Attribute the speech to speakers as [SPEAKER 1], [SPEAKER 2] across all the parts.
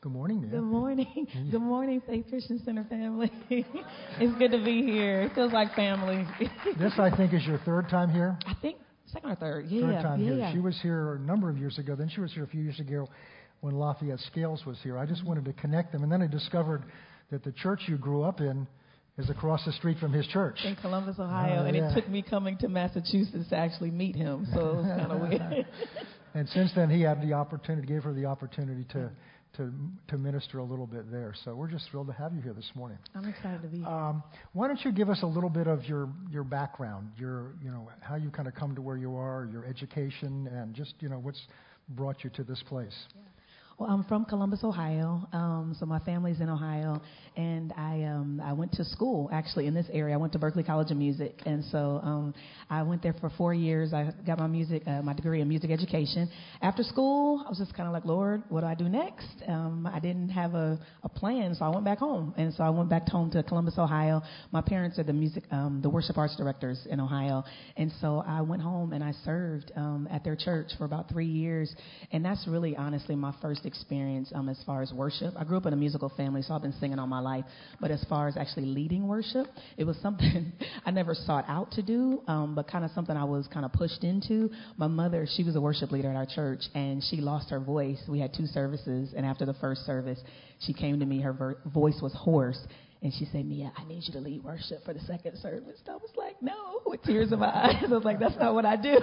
[SPEAKER 1] Good morning, man.
[SPEAKER 2] Good morning. Good morning, Faith Christian Center family. it's good to be here. It feels like family.
[SPEAKER 1] this, I think, is your third time here.
[SPEAKER 2] I think second or third. Yeah,
[SPEAKER 1] third time
[SPEAKER 2] yeah.
[SPEAKER 1] here. She was here a number of years ago. Then she was here a few years ago when Lafayette Scales was here. I just wanted to connect them, and then I discovered that the church you grew up in is across the street from his church
[SPEAKER 2] in Columbus, Ohio, uh, and
[SPEAKER 1] yeah.
[SPEAKER 2] it took me coming to Massachusetts to actually meet him. So it was kind of weird.
[SPEAKER 1] and since then, he had the opportunity, gave her the opportunity to to to minister a little bit there. So we're just thrilled to have you here this morning.
[SPEAKER 2] I'm excited to be here.
[SPEAKER 1] Um, why don't you give us a little bit of your your background, your you know how you kind of come to where you are, your education, and just you know what's brought you to this place.
[SPEAKER 2] Yeah. Well, I'm from Columbus, Ohio. Um, so my family's in Ohio, and I um, I went to school actually in this area. I went to Berklee College of Music, and so um, I went there for four years. I got my music, uh, my degree in music education. After school, I was just kind of like, Lord, what do I do next? Um, I didn't have a, a plan, so I went back home, and so I went back home to Columbus, Ohio. My parents are the music, um, the worship arts directors in Ohio, and so I went home and I served um, at their church for about three years, and that's really honestly my first experience um, as far as worship. I grew up in a musical family, so I've been singing all my life. But as far as actually leading worship, it was something I never sought out to do, um, but kind of something I was kind of pushed into. My mother, she was a worship leader at our church, and she lost her voice. We had two services, and after the first service, she came to me. Her ver- voice was hoarse, and she said, Mia, I need you to lead worship for the second service. And I was like, no, with tears in my eyes. I was like, that's not what I do.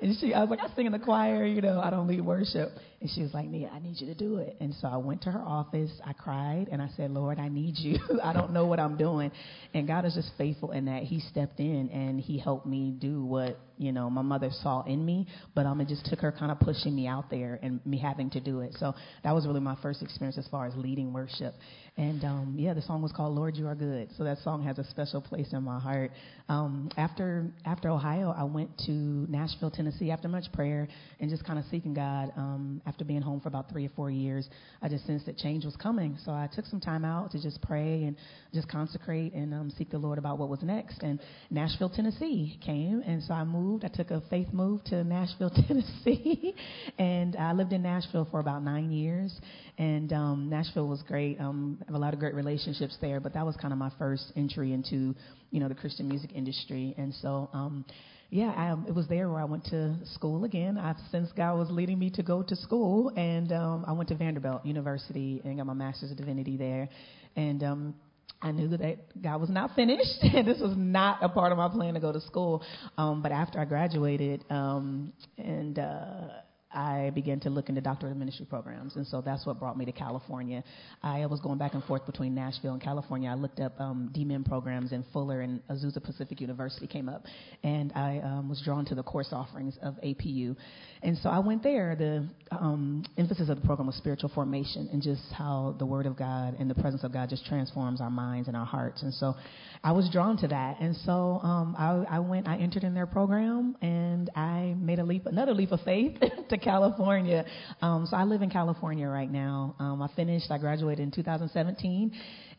[SPEAKER 2] And she, I was like, I sing in the choir, you know, I don't lead worship. And she was like, Mia, I need you to do it. And so I went to her office. I cried and I said, Lord, I need you. I don't know what I'm doing. And God is just faithful in that He stepped in and He helped me do what, you know, my mother saw in me. But um, it just took her kind of pushing me out there and me having to do it. So that was really my first experience as far as leading worship. And um, yeah, the song was called Lord, You Are Good. So that song has a special place in my heart. Um, after after Ohio, I went to Nashville, Tennessee after much prayer and just kind of seeking God. Um, after being home for about three or four years, I just sensed that change was coming. So I took some time out to just pray and just consecrate and um, seek the Lord about what was next. And Nashville, Tennessee came. And so I moved. I took a faith move to Nashville, Tennessee. and I lived in Nashville for about nine years. And um, Nashville was great. Um, I have a lot of great relationships there, but that was kind of my first entry into, you know, the Christian music industry. And so, um, yeah, I, it was there where I went to school again. I've since God was leading me to go to school, and um, I went to Vanderbilt University and got my master's of divinity there. And um, I knew that God was not finished, and this was not a part of my plan to go to school. Um, but after I graduated, um, and uh, I began to look into doctorate of ministry programs, and so that's what brought me to California. I was going back and forth between Nashville and California. I looked up um, DMin programs, and Fuller and Azusa Pacific University came up, and I um, was drawn to the course offerings of APU, and so I went there. The um, emphasis of the program was spiritual formation, and just how the Word of God and the presence of God just transforms our minds and our hearts, and so I was drawn to that, and so um, I, I went. I entered in their program, and I made a leap, another leap of faith to California. Um, so I live in California right now. Um, I finished, I graduated in 2017.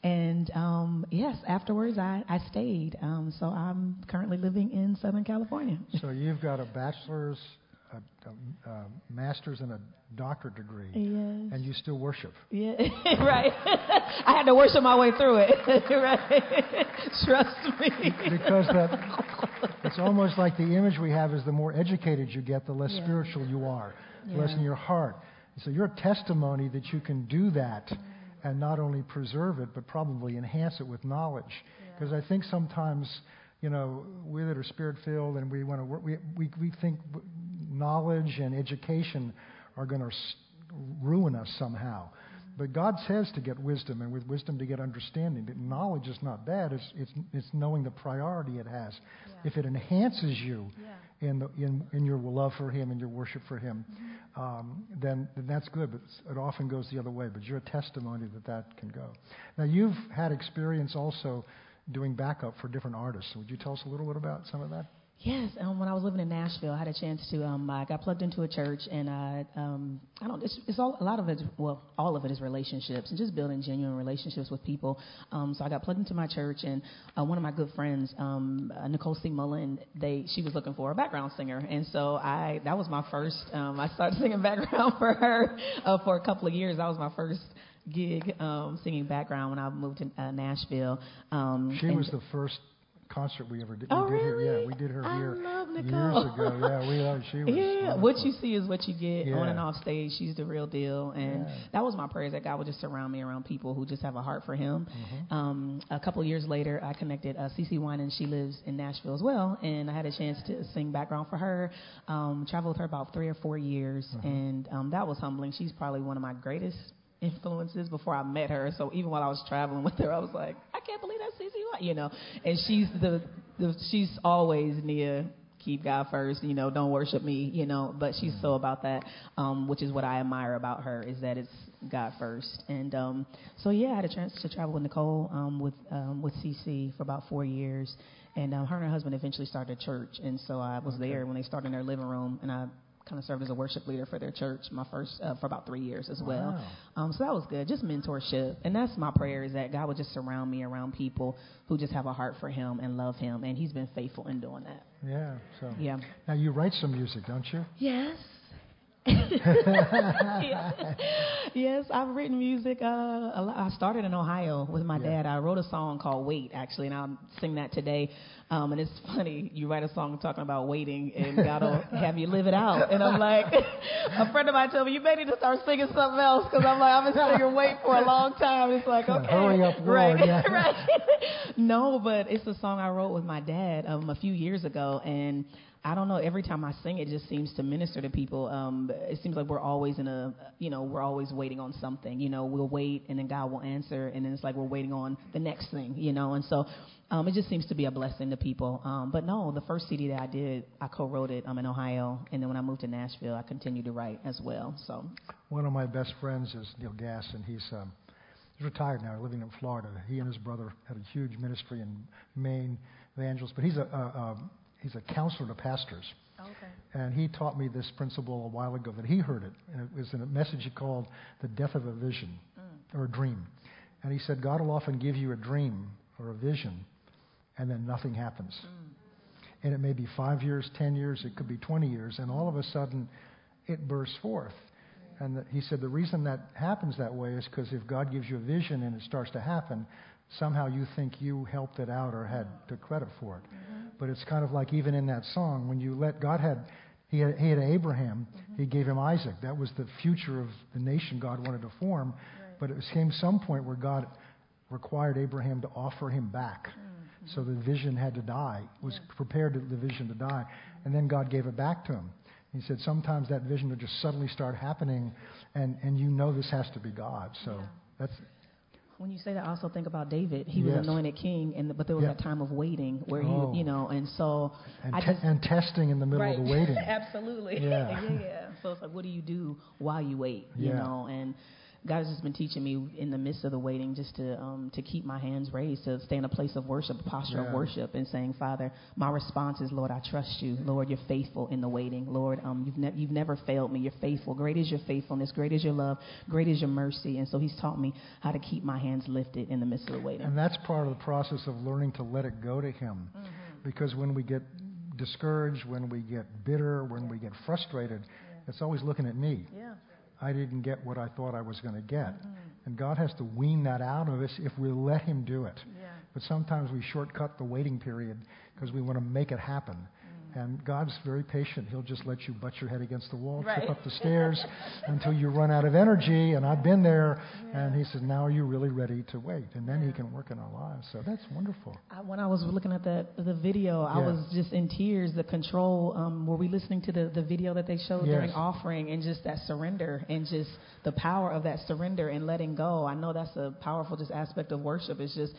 [SPEAKER 2] And um, yes, afterwards I, I stayed. Um, so I'm currently living in Southern California.
[SPEAKER 1] So you've got a bachelor's, a, a, a master's, and a doctorate degree.
[SPEAKER 2] Yes.
[SPEAKER 1] And you still worship.
[SPEAKER 2] Yeah, right. I had to worship my way through it. right. Trust me.
[SPEAKER 1] Because that, it's almost like the image we have is the more educated you get, the less
[SPEAKER 2] Yeah.
[SPEAKER 1] spiritual you are, the less in your heart. So your testimony that you can do that and not only preserve it, but probably enhance it with knowledge. Because I think sometimes, you know, we that are spirit filled and we want to work, we, we, we think knowledge and education are going to ruin us somehow. But God says to get wisdom, and with wisdom to get understanding. That knowledge is not bad. It's, it's, it's knowing the priority it has. If it enhances you in, the, in, in your love for Him and your worship for Him, um, then, then that's good. But it often goes the other way. But you're a testimony that that can go. Now, you've had experience also doing backup for different artists. Would you tell us a little bit about some of that?
[SPEAKER 2] Yes, um, when I was living in Nashville, I had a chance to. Um, I got plugged into a church, and I, um, I don't. It's, it's all a lot of it. Well, all of it is relationships and just building genuine relationships with people. Um, so I got plugged into my church, and uh, one of my good friends, um, uh, Nicole C. Mullen, they she was looking for a background singer, and so I that was my first. Um, I started singing background for her uh, for a couple of years. That was my first gig um, singing background when I moved to uh, Nashville. Um,
[SPEAKER 1] she was the first concert we ever did.
[SPEAKER 2] Oh,
[SPEAKER 1] we did
[SPEAKER 2] really?
[SPEAKER 1] Her, yeah, we did her
[SPEAKER 2] I
[SPEAKER 1] here years ago. Yeah, we love. She was.
[SPEAKER 2] Yeah,
[SPEAKER 1] wonderful.
[SPEAKER 2] what you see is what you get on and off stage. She's the real deal, and
[SPEAKER 1] Yeah.
[SPEAKER 2] that was my prayers that God would just surround me around people who just have a heart for Him.
[SPEAKER 1] Mm-hmm.
[SPEAKER 2] Um, a couple years later, I connected uh, Cece Winans, and she lives in Nashville as well, and I had a chance to sing background for her. Um, traveled with her about three or four years,
[SPEAKER 1] Mm-hmm.
[SPEAKER 2] and um, that was humbling. She's probably one of my greatest influences before I met her. So even while I was traveling with her, I was like, I can't believe that's White, you know. And she's the, the she's always near keep God first, you know, don't worship me, you know. But she's so about that, um, which is what I admire about her is that it's God first. And um, so yeah, I had a chance to travel with Nicole um, with um, with CeCe for about four years. And um, her and her husband eventually started a church, and so I was there when they started in their living room, and I kind of served as a worship leader for their church my first uh, for about three years as well.
[SPEAKER 1] Wow.
[SPEAKER 2] Um, so that was good, just mentorship, and that's my prayer is that God would just surround me around people who just have a heart for Him and love Him, and He's been faithful in doing that.
[SPEAKER 1] Yeah. So.
[SPEAKER 2] Yeah.
[SPEAKER 1] Now you write some music, don't you?
[SPEAKER 2] Yes. yes, I've written music. Uh, a lot. I started in Ohio with my
[SPEAKER 1] Yeah.
[SPEAKER 2] dad. I wrote a song called "Wait," actually, and I'll sing that today. Um, and it's funny, you write a song talking about waiting, and God will have you live it out. And I'm like, a friend of mine told me you may need to start singing something else because I'm like, I've been singing "Wait" for a long time. It's like, okay,
[SPEAKER 1] Hurry up,
[SPEAKER 2] right,
[SPEAKER 1] Lord, yeah.
[SPEAKER 2] right. no, but it's a song I wrote with my dad um, a few years ago, and I don't know. Every time I sing, it just seems to minister to people. Um, it seems like we're always in a, you know, we're always waiting on something. You know, we'll wait, and then God will answer, and then it's like we're waiting on the next thing. You know, and so um, it just seems to be a blessing to people. Um, but no, the first CD that I did, I co-wrote it. I'm in Ohio, and then when I moved to Nashville, I continued to write as well. So
[SPEAKER 1] One of my best friends is Neil Gass, and he's um, he's retired now, living in Florida. He and his brother had a huge ministry in Maine, evangelists. But he's a, a, a he's a counselor to pastors.
[SPEAKER 2] Oh, okay.
[SPEAKER 1] And he taught me this principle a while ago that he heard it. And it was in a message he called The Death of a Vision mm. or a Dream. And he said, God will often give you a dream or a vision, and then nothing happens. Mm. And it may be five years, ten years, it could be 20 years, and all of a sudden it bursts forth. And that he said the reason that happens that way is because if God gives you a vision and it starts to happen, somehow you think you helped it out or had mm. took credit for it. Mm-hmm. But it's kind of like even in that song, when you let God had he had, he had Abraham, he mm-hmm. gave him Isaac. That was the future of the nation God wanted to form. But it came some point where God required Abraham to offer him back. Mm-hmm. So the vision had to die. Was prepared to, the vision to die, and then God gave it back to him. He said sometimes that vision will just suddenly start happening, and and you know this has to be God. So that's
[SPEAKER 2] When you say that, I also think about David. He was anointed king, and but there was
[SPEAKER 1] Yeah.
[SPEAKER 2] a time of waiting where
[SPEAKER 1] Oh.
[SPEAKER 2] he, you know, and so
[SPEAKER 1] and, te-
[SPEAKER 2] just
[SPEAKER 1] and testing in the middle of the waiting.
[SPEAKER 2] Absolutely.
[SPEAKER 1] Yeah.
[SPEAKER 2] yeah. So it's like, what do you do while you wait? You know, and God has just been teaching me in the midst of the waiting just to um, to keep my hands raised, to stay in a place of worship, a posture
[SPEAKER 1] Yeah.
[SPEAKER 2] of worship, and saying, Father, my response is, Lord, I trust you. Lord, you're faithful in the waiting. Lord, um, you've ne- you've never failed me. You're faithful. Great is your faithfulness. Great is your love. Great is your mercy. And so He's taught me how to keep my hands lifted in the midst of the waiting.
[SPEAKER 1] And that's part of the process of learning to let it go to Him. Because when we get discouraged, when we get bitter, when we get frustrated, it's always looking at me.
[SPEAKER 2] yeah.
[SPEAKER 1] I didn't get what I thought I was going to get. Mm. And God has to wean that out of us if we let Him do it.
[SPEAKER 2] Yeah.
[SPEAKER 1] But sometimes we shortcut the waiting period because we want to make it happen. And God's very patient. He'll just let you butt your head against the wall,
[SPEAKER 2] Right.
[SPEAKER 1] trip up the stairs until you run out of energy. And I've been there. And He says, Now are you really ready to wait? And then He can work in our lives. So that's wonderful.
[SPEAKER 2] I, when I was looking at the the video, I was just in tears. The control. Um, were we listening to the the video that they showed during offering, and just that surrender, and just the power of that surrender and letting go. I know that's a powerful just aspect of worship. It's just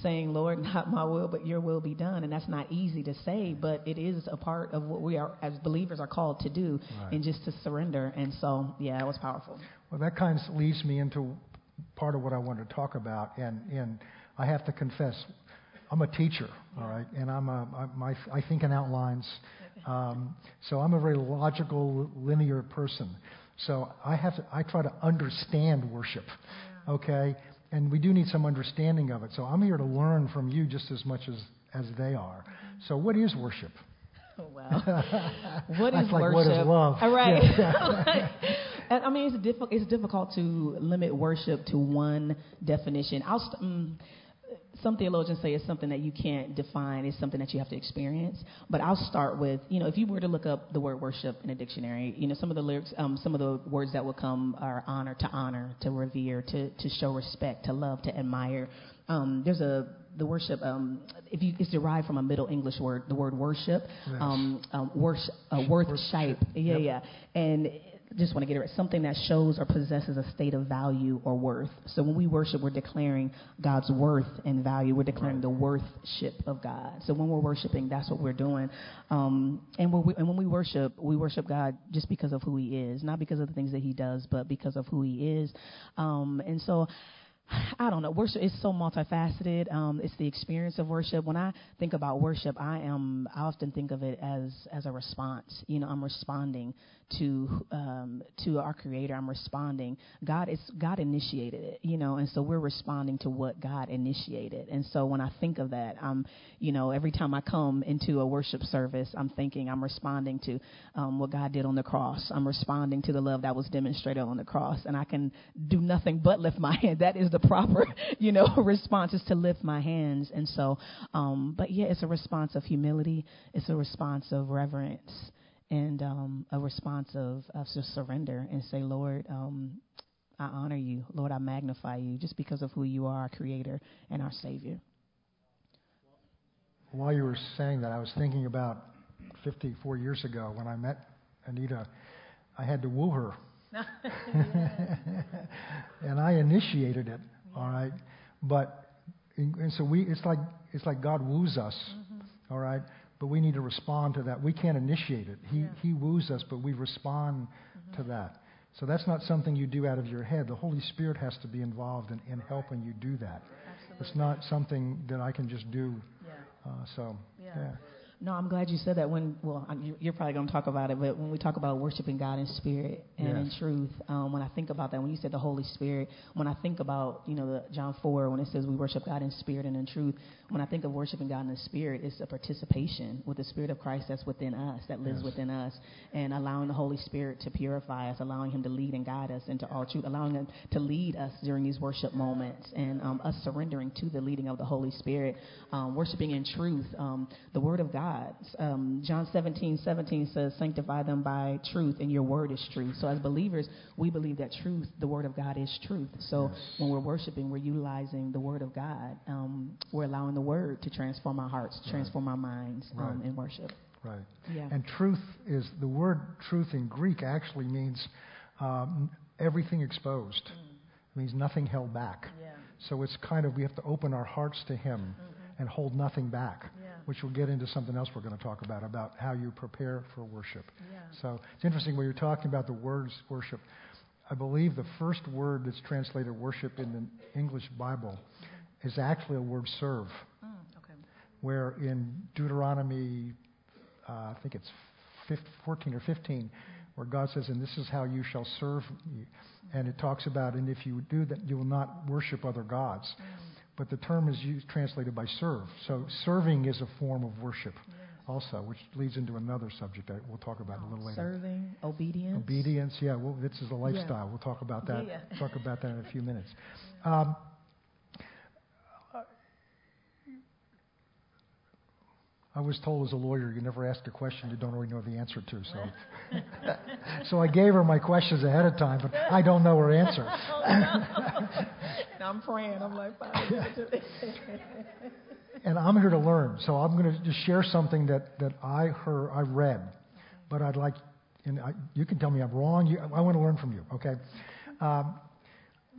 [SPEAKER 2] saying, Lord, not my will, but Your will be done, and that's not easy to say, but it is a part of what we are as believers are called to do,
[SPEAKER 1] Right.
[SPEAKER 2] and just to surrender. And so, yeah, it was powerful.
[SPEAKER 1] Well, that kind of leads me into part of what I want to talk about. And, and I have to confess, I'm a teacher, all right, and I'm a, I, my, I think in outlines. Um, so I'm a very logical, linear person. So I have to, I try to understand worship, okay, and we do need some understanding of it. So I'm here to learn from you just as much as as they are. So what is worship?
[SPEAKER 2] Oh, well, what is
[SPEAKER 1] like
[SPEAKER 2] worship?
[SPEAKER 1] what is love?
[SPEAKER 2] All right.
[SPEAKER 1] Yeah.
[SPEAKER 2] I mean, it's difficult. It's difficult to limit worship to one definition. St- mm, some theologians say it's something that you can't define. It's something that you have to experience. But I'll start with, you know, if you were to look up the word worship in a dictionary, you know, some of the lyrics, um, some of the words that will come are honor, to honor, to revere, to, to show respect, to love, to admire. Um, there's a the worship. Um, if you, it's derived from a Middle English word, the word worship,
[SPEAKER 1] Yes.
[SPEAKER 2] um, um, worship, uh, worth shape. Yeah,
[SPEAKER 1] Yep.
[SPEAKER 2] yeah. And just want to get it right. Something that shows or possesses a state of value or worth. So when we worship, we're declaring God's worth and value. We're declaring
[SPEAKER 1] Right.
[SPEAKER 2] the worthship of God. So when we're worshiping, that's what we're doing. Um, and, when we, and when we worship, we worship God just because of who He is, not because of the things that He does, but because of who He is. Um, and so. I don't know. Worship is so multifaceted. Um, it's the experience of worship. When I think about worship, I am. I often think of it as as a response. You know, I'm responding to um, to our Creator. I'm responding. God is God initiated it. You know, and so we're responding to what God initiated. And so when I think of that, I'm. You know, every time I come into a worship service, I'm thinking I'm responding to um, what God did on the cross. I'm responding to the love that was demonstrated on the cross, and I can do nothing but lift my hand. That is the proper, you know, response is to lift my hands. And so, um, but yeah, it's a response of humility. It's a response of reverence and um, a response of, of just surrender and say, Lord, um, I honor you. Lord, I magnify you just because of who you are, our creator and our savior.
[SPEAKER 1] While you were saying that, I was thinking about 54 years ago when I met Anita. I had to woo her, and I initiated it. All right, but and so we it's like it's like God woos us. all right, but we need to respond to that. We can't initiate it. He He woos us, but we respond to that. So that's not something you do out of your head. The Holy Spirit has to be involved in, in helping you do that. It's not something that I can just do. Uh, so yeah.
[SPEAKER 2] No, I'm glad you said that. When well, you- you're probably going to talk about it, but when we talk about worshiping God in spirit and in truth, um, when I think about that, when you said the Holy Spirit, when I think about you know the John four when it says we worship God in spirit and in truth, when I think of worshiping God in the spirit, it's a participation with the Spirit of Christ that's within us, that lives
[SPEAKER 1] Yes.
[SPEAKER 2] within us, and allowing the Holy Spirit to purify us, allowing Him to lead and guide us into all truth, allowing Him to lead us during these worship moments, and um, us surrendering to the leading of the Holy Spirit, um, worshiping in truth, um, the Word of God. Um, John 17, 17 says, Sanctify them by truth, and your word is truth. So, as believers, we believe that truth, the Word of God, is truth. So,
[SPEAKER 1] Yes.
[SPEAKER 2] when we're worshiping, we're utilizing the Word of God. Um, we're allowing the Word to transform our hearts, to transform our minds um, in worship.
[SPEAKER 1] Right.
[SPEAKER 2] Yeah.
[SPEAKER 1] And truth is the word truth in Greek actually means um, everything exposed. It means nothing held back.
[SPEAKER 2] Yeah.
[SPEAKER 1] So it's kind of we have to open our hearts to Him and hold nothing back,
[SPEAKER 2] Yeah.
[SPEAKER 1] which will get into something else we're going to talk about about how you prepare for worship.
[SPEAKER 2] Yeah.
[SPEAKER 1] So it's interesting when you're talking about the words worship. I believe the first word that's translated worship in the English Bible is actually a word serve
[SPEAKER 2] Mm.
[SPEAKER 1] Where in Deuteronomy, uh, I think it's 15, 14 or 15, where God says, And this is how you shall serve me. And it talks about, and if you do that, you will not worship other gods. But the term is used, translated by serve. So serving is a form of worship also, which leads into another subject that we'll talk about a little later.
[SPEAKER 2] Serving, obedience.
[SPEAKER 1] Obedience, yeah. Well, this is a lifestyle. We'll talk about that.
[SPEAKER 2] Yeah.
[SPEAKER 1] Talk about that in a few minutes. Um, I was told as a lawyer, you never ask a question you don't already know the answer to. So, so I gave her my questions ahead of time, but I don't know her answer.
[SPEAKER 2] And I'm praying. I'm like, Father, give it to me.
[SPEAKER 1] and I'm here to learn. So I'm going to just share something that, that I heard, I read, but I'd like, and I, you can tell me I'm wrong. You, I want to learn from you. Okay, um,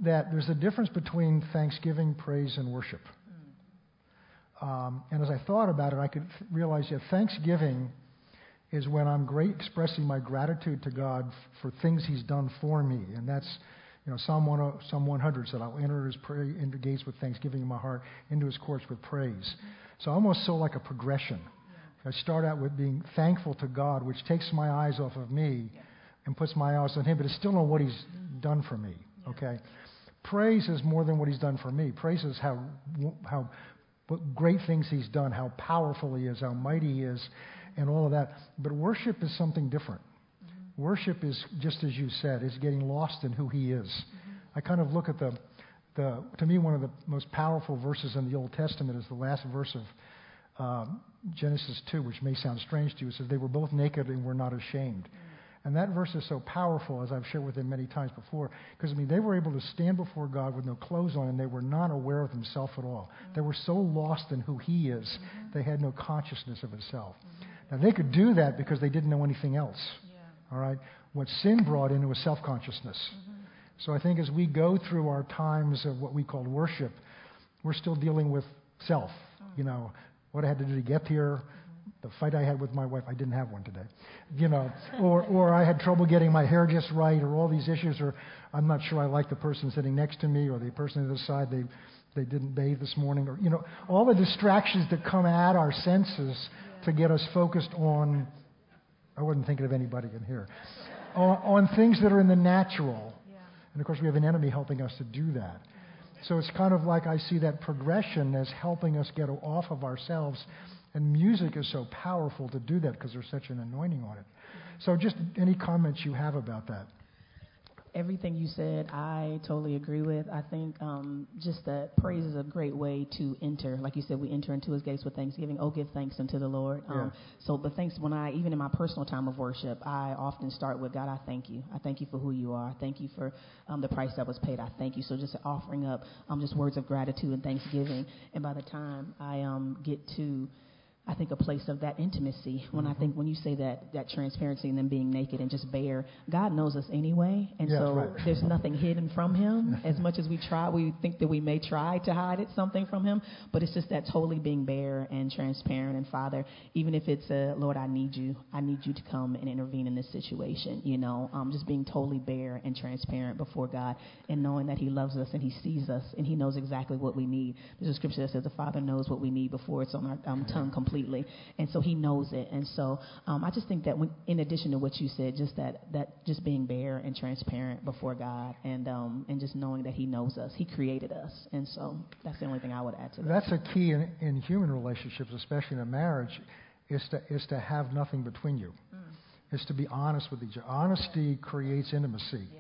[SPEAKER 1] that there's a difference between thanksgiving, praise, and worship. Um, and as I thought about it, I could f- realize that Thanksgiving is when I'm great expressing my gratitude to God f- for things He's done for me, and that's You know, Psalm, 10, Psalm 100 said, I'll enter his pray, into gates with thanksgiving in my heart, into his courts with praise. So almost saw like a progression. I start out with being thankful to God, which takes my eyes off of me and puts my eyes on him, but it's still on what he's done for me. Okay? Praise is more than what he's done for me. Praise is how, how what great things he's done, how powerful he is, how mighty he is, and all of that. But worship is something different. Mm-hmm. Worship is, just as you said, is getting lost in who he is. Mm-hmm. I kind of look at the, the, to me, one of the most powerful verses in the Old Testament is the last verse of um, Genesis 2, which may sound strange to you. It says, They were both naked and were not ashamed. Mm-hmm. And that verse is so powerful, as I've shared with them many times before, because I mean, they were able to stand before God with no clothes on, and they were not aware of themselves at all. Mm-hmm. They were so lost in who He is, mm-hmm. they had no consciousness of Himself. Mm-hmm. Now, they could do that because they didn't know anything else. Yeah. All right? What sin brought in was self consciousness. Mm-hmm. So I think as we go through our times of what we call worship, we're still dealing with self. Mm. You know, what I had to do to get here, the fight I had with my wife, I didn't have one today, you know, or, or I had trouble getting my hair just right, or all these issues, or I'm not sure I like the person sitting next to me, or the person on the side, they, they didn't bathe this morning, or, you know, all the distractions that come at our senses to get us focused on, I wasn't thinking of anybody in here, on, on things that are in the natural. And of course, we have an enemy helping us to do that. So it's kind of like I see that progression as helping us get off of ourselves and music is so powerful to do that because there's such an anointing on it. So, just any comments you have about that?
[SPEAKER 2] Everything you said, I totally agree with. I think um, just that praise is a great way to enter. Like you said, we enter into His gates with thanksgiving. Oh, give thanks unto the Lord. Um. So, but thanks when I, even in my personal time of worship, I often start with God. I thank you. I thank you for who you are. I thank you for um, the price that was paid. I thank you. So, just offering up um, just words of gratitude and thanksgiving. And by the time I um, get to I think a place of that intimacy. When mm-hmm. I think when you say that that transparency and then being naked and just bare, God knows us anyway, and
[SPEAKER 1] yeah,
[SPEAKER 2] so
[SPEAKER 1] right.
[SPEAKER 2] there's nothing hidden from Him. as much as we try, we think that we may try to hide it something from Him, but it's just that totally being bare and transparent. And Father, even if it's a Lord, I need you, I need you to come and intervene in this situation. You know, um, just being totally bare and transparent before God, and knowing that He loves us and He sees us and He knows exactly what we need. There's a scripture that says the Father knows what we need before it's on our um, tongue completely completely, and so He knows it. And so um, I just think that when, in addition to what you said, just that that just being bare and transparent before God, and um, and just knowing that He knows us, He created us, and so that's the only thing I would add to that.
[SPEAKER 1] That's a key in, in human relationships, especially in a marriage, is to is to have nothing between you. Mm. Is to be honest with each other. Honesty creates intimacy. Yeah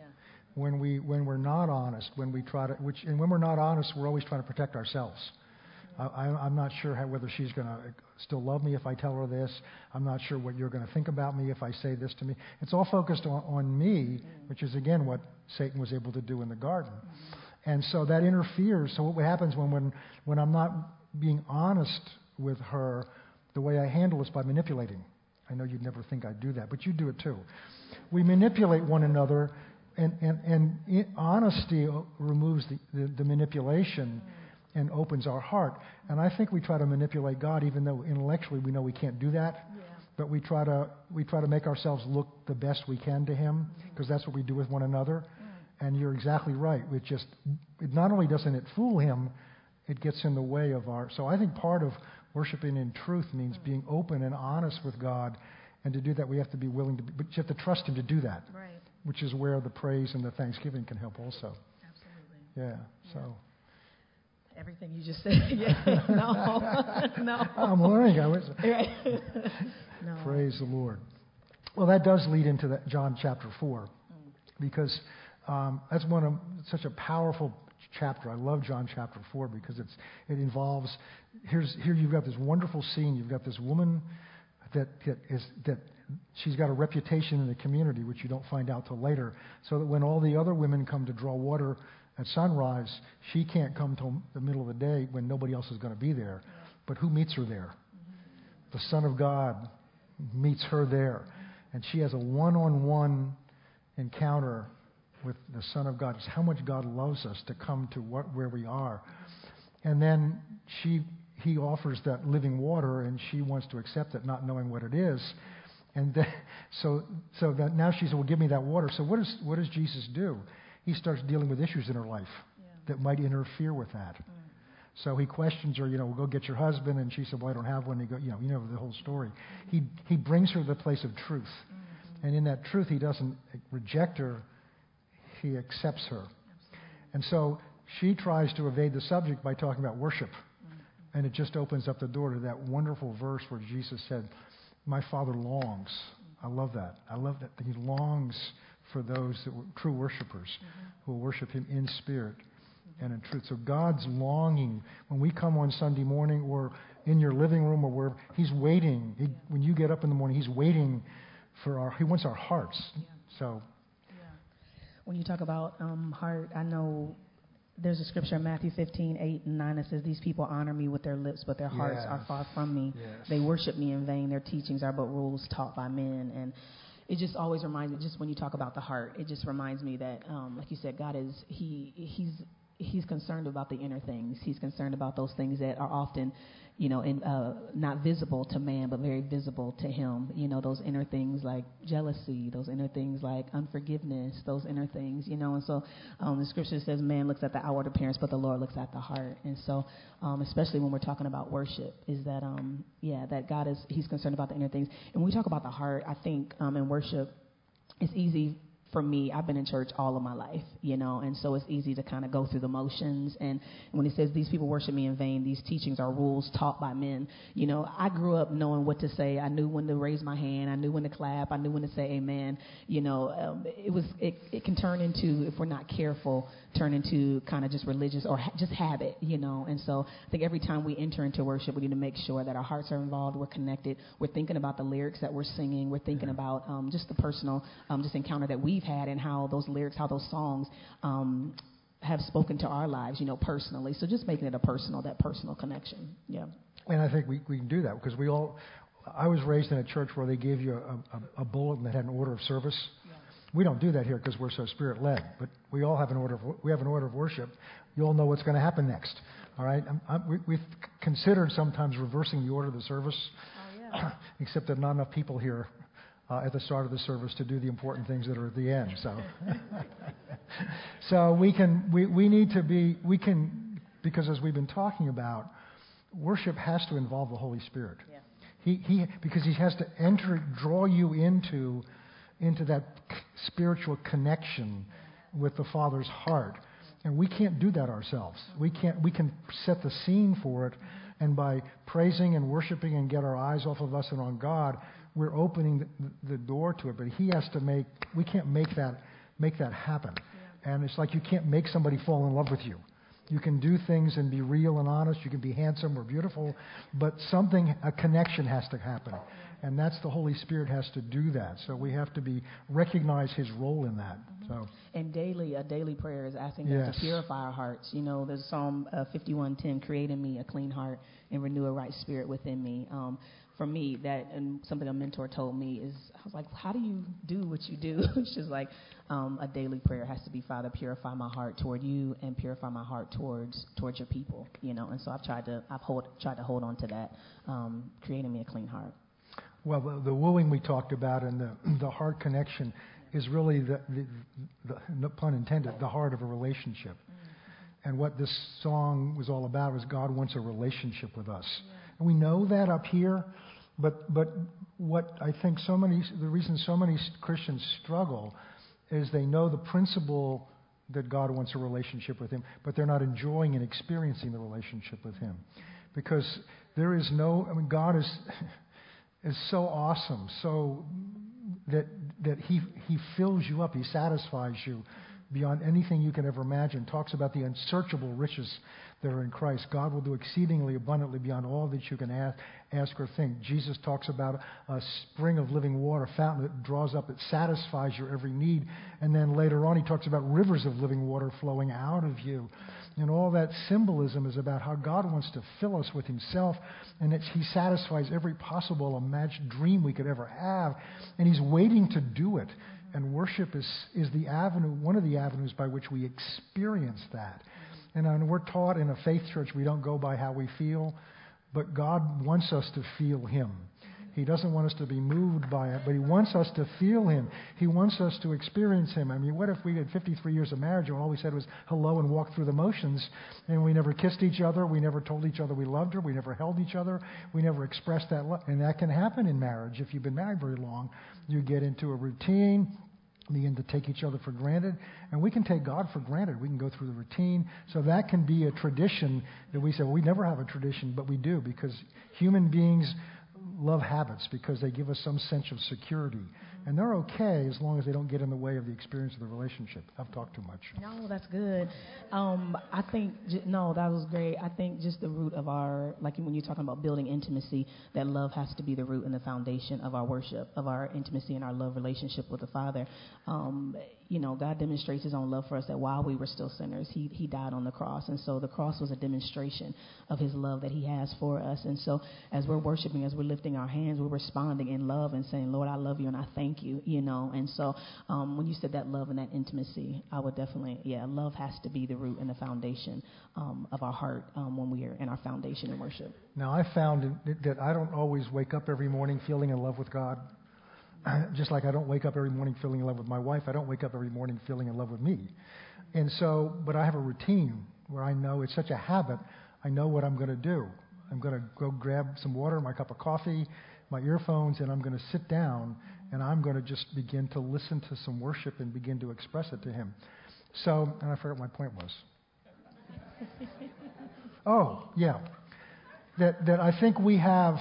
[SPEAKER 1] when we when we're not honest, when we try to which and when we're not honest, we're always trying to protect ourselves. I, I'm not sure how, whether she's going to still love me if I tell her this. I'm not sure what you're going to think about me if I say this to me. It's all focused on, on me, which is, again, what Satan was able to do in the garden. And so that interferes. So what happens when, when, when I'm not being honest with her, the way I handle is by manipulating. I know you'd never think I'd do that, but you do it too. We manipulate one another, and, and, and honesty removes the, the, the manipulation and opens our heart. And I think we try to manipulate God, even though intellectually we know we can't do that. Yeah. But we try to we try to make ourselves look the best we can to Him because mm-hmm. that's what we do with one another. Mm. And you're exactly right. It just it not only doesn't it fool Him, it gets in the way of our. So I think part of worshiping in truth means mm. being open and honest with God. And to do that, we have to be willing to. Be, but you have to trust Him to do that.
[SPEAKER 2] Right.
[SPEAKER 1] Which is where the praise and the thanksgiving can help also.
[SPEAKER 2] Absolutely.
[SPEAKER 1] Yeah. So.
[SPEAKER 2] Everything you just said. yeah, no, no.
[SPEAKER 1] I'm learning. I was.
[SPEAKER 2] Right. no.
[SPEAKER 1] Praise the Lord. Well, that does lead into that John chapter four, mm. because um, that's one of such a powerful chapter. I love John chapter four because it's it involves. Here's here you've got this wonderful scene. You've got this woman that, that is that she's got a reputation in the community, which you don't find out till later. So that when all the other women come to draw water at sunrise, she can't come till the middle of the day when nobody else is going to be there. But who meets her there? The Son of God meets her there. And she has a one on one encounter with the Son of God. It's how much God loves us to come to what, where we are. And then she, he offers that living water, and she wants to accept it, not knowing what it is. And then, so, so that now she said, "Well, give me that water." So what does Jesus do? He starts dealing with issues in her life
[SPEAKER 2] Yeah.
[SPEAKER 1] that might interfere with that.
[SPEAKER 2] Mm.
[SPEAKER 1] So he questions her, you know, go get your husband, and she said, well, I don't have one. He go, you know, you know the whole story. He he brings her to the place of truth,
[SPEAKER 2] Mm-hmm.
[SPEAKER 1] and in that truth, he doesn't reject her, he accepts her. And so she tries to evade the subject by talking about worship,
[SPEAKER 2] Mm-hmm.
[SPEAKER 1] and it just opens up the door to that wonderful verse where Jesus said, "My Father longs." I love that. I love that he longs for those that were true worshipers who will worship him in spirit and in truth. So God's longing when we come on Sunday morning or in your living room or wherever, He's waiting. He, when you get up in the morning, He's waiting for our. He wants our hearts. So
[SPEAKER 2] Yeah. When you talk about um, heart, I know there's a scripture in Matthew 15, 8 and 9 that says, These people honor me with their lips, but their hearts are far from me.
[SPEAKER 1] Yes.
[SPEAKER 2] They worship me in vain. Their teachings are but rules taught by men. And it just always reminds me, just when you talk about the heart, it just reminds me that, um, like you said, God is, he, he's, he's concerned about the inner things. He's concerned about those things that are often, you know, in, uh, not visible to man, but very visible to him. You know, those inner things like jealousy, those inner things like unforgiveness, those inner things, you know. And so um, the scripture says, man looks at the outward appearance, but the Lord looks at the heart. And so, um, especially when we're talking about worship, is that, um, yeah, that God is, he's concerned about the inner things. And when we talk about the heart, I think um, in worship, it's easy for me, I've been in church all of my life, you know, and so it's easy to kind of go through the motions. And when it says these people worship me in vain, these teachings are rules taught by men. You know, I grew up knowing what to say. I knew when to raise my hand. I knew when to clap. I knew when to say amen. You know, um, it was it, it can turn into if we're not careful, turn into kind of just religious or ha- just habit, you know. And so I think every time we enter into worship, we need to make sure that our hearts are involved. We're connected. We're thinking about the lyrics that we're singing. We're thinking about um, just the personal um, just encounter that we've had and how those lyrics, how those songs um, have spoken to our lives, you know, personally. So just making it a personal, that personal connection. Yeah.
[SPEAKER 1] And I think we, we can do that because we all. I was raised in a church where they gave you a, a, a bulletin that had an order of service. We don't do that here because we're so spirit led, but we all have an order. Of, we have an order of worship. You all know what's going to happen next. All right. I'm, I'm, we, we've considered sometimes reversing the order of the service,
[SPEAKER 2] Oh, yeah.
[SPEAKER 1] except that not enough people here uh, at the start of the service to do the important things that are at the end. So, so we can we, we need to be we can because as we've been talking about, worship has to involve the Holy Spirit.
[SPEAKER 2] Yeah.
[SPEAKER 1] He, he because he has to enter draw you into into that spiritual connection with the Father's heart. And we can't do that ourselves. We can't we can set the scene for it and by praising and worshiping and get our eyes off of us and on God, we're opening the, the door to it, but he has to make we can't make that make that happen. And it's like you can't make somebody fall in love with you. You can do things and be real and honest. You can be handsome or beautiful, but something, a connection has to happen. And that's the Holy Spirit has to do that. So we have to be recognize His role in that. So
[SPEAKER 2] And daily, a daily prayer is asking God to purify our hearts. You know, there's Psalm uh, 51:10, "Create in me a clean heart and renew a right spirit within me." Um, for me, that and something a mentor told me is, I was like, "How do you do what you do?" it's just like um, a daily prayer has to be, "Father, purify my heart toward you and purify my heart towards towards your people." You know, and so I've tried to I've hold, tried to hold on to that, um, creating me a clean heart.
[SPEAKER 1] Well, the, the wooing we talked about and the, the heart connection is really the, the, the, no pun intended, the heart of a relationship. And what this song was all about was God wants a relationship with us. And we know that up here, but, but what I think so many, the reason so many Christians struggle is they know the principle that God wants a relationship with Him, but they're not enjoying and experiencing the relationship with Him. Because there is no, I mean, God is, is so awesome, so that that he he fills you up, he satisfies you beyond anything you can ever imagine. Talks about the unsearchable riches that are in Christ. God will do exceedingly abundantly beyond all that you can ask, ask or think. Jesus talks about a spring of living water, a fountain that draws up, that satisfies your every need. And then later on, he talks about rivers of living water flowing out of you. And all that symbolism is about how God wants to fill us with Himself, and He satisfies every possible imagined dream we could ever have, and He's waiting to do it. And worship is, is the avenue, one of the avenues by which we experience that. And we're taught in a faith church we don't go by how we feel, but God wants us to feel Him. He doesn't want us to be moved by it, but He wants us to feel Him. He wants us to experience Him. I mean, what if we had 53 years of marriage and all we said was hello and walked through the motions, and we never kissed each other, we never told each other we loved her, we never held each other, we never expressed that love. And that can happen in marriage if you've been married very long. You get into a routine begin to take each other for granted. And we can take God for granted. We can go through the routine. So that can be a tradition that we say, well, we never have a tradition, but we do because human beings love habits because they give us some sense of security. And they're okay as long as they don't get in the way of the experience of the relationship. I've talked too much.
[SPEAKER 2] No, that's good. Um, I think, no, that was great. I think just the root of our, like when you're talking about building intimacy, that love has to be the root and the foundation of our worship, of our intimacy and our love relationship with the Father. Um, you know, God demonstrates His own love for us that while we were still sinners, He He died on the cross, and so the cross was a demonstration of His love that He has for us. And so, as we're worshiping, as we're lifting our hands, we're responding in love and saying, "Lord, I love you and I thank you." You know, and so um, when you said that love and that intimacy, I would definitely, yeah, love has to be the root and the foundation um, of our heart um, when we are in our foundation in worship.
[SPEAKER 1] Now, I found that I don't always wake up every morning feeling in love with God. Just like I don't wake up every morning feeling in love with my wife, I don't wake up every morning feeling in love with me. And so, but I have a routine where I know it's such a habit, I know what I'm going to do. I'm going to go grab some water, my cup of coffee, my earphones, and I'm going to sit down and I'm going to just begin to listen to some worship and begin to express it to Him. So, and I forgot what my point was. oh, yeah. That, that I think we have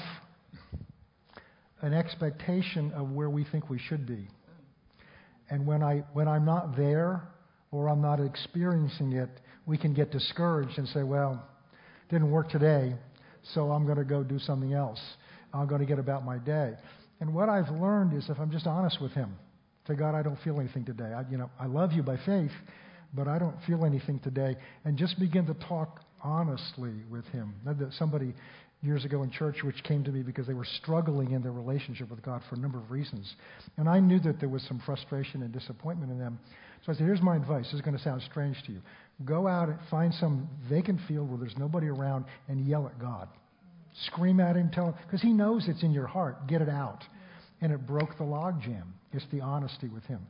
[SPEAKER 1] an expectation of where we think we should be. And when, I, when I'm not there or I'm not experiencing it, we can get discouraged and say, well, didn't work today, so I'm going to go do something else. I'm going to get about my day. And what I've learned is if I'm just honest with Him, say, God, I don't feel anything today. I, you know, I love you by faith, but I don't feel anything today. And just begin to talk honestly with Him. That somebody years ago in church which came to me because they were struggling in their relationship with God for a number of reasons. And I knew that there was some frustration and disappointment in them. So I said, Here's my advice. This is going to sound strange to you. Go out and find some vacant field where there's nobody around and yell at God. Scream at Him, tell Him, because He knows it's in your heart. Get it out. And it broke the logjam. It's the honesty with Him.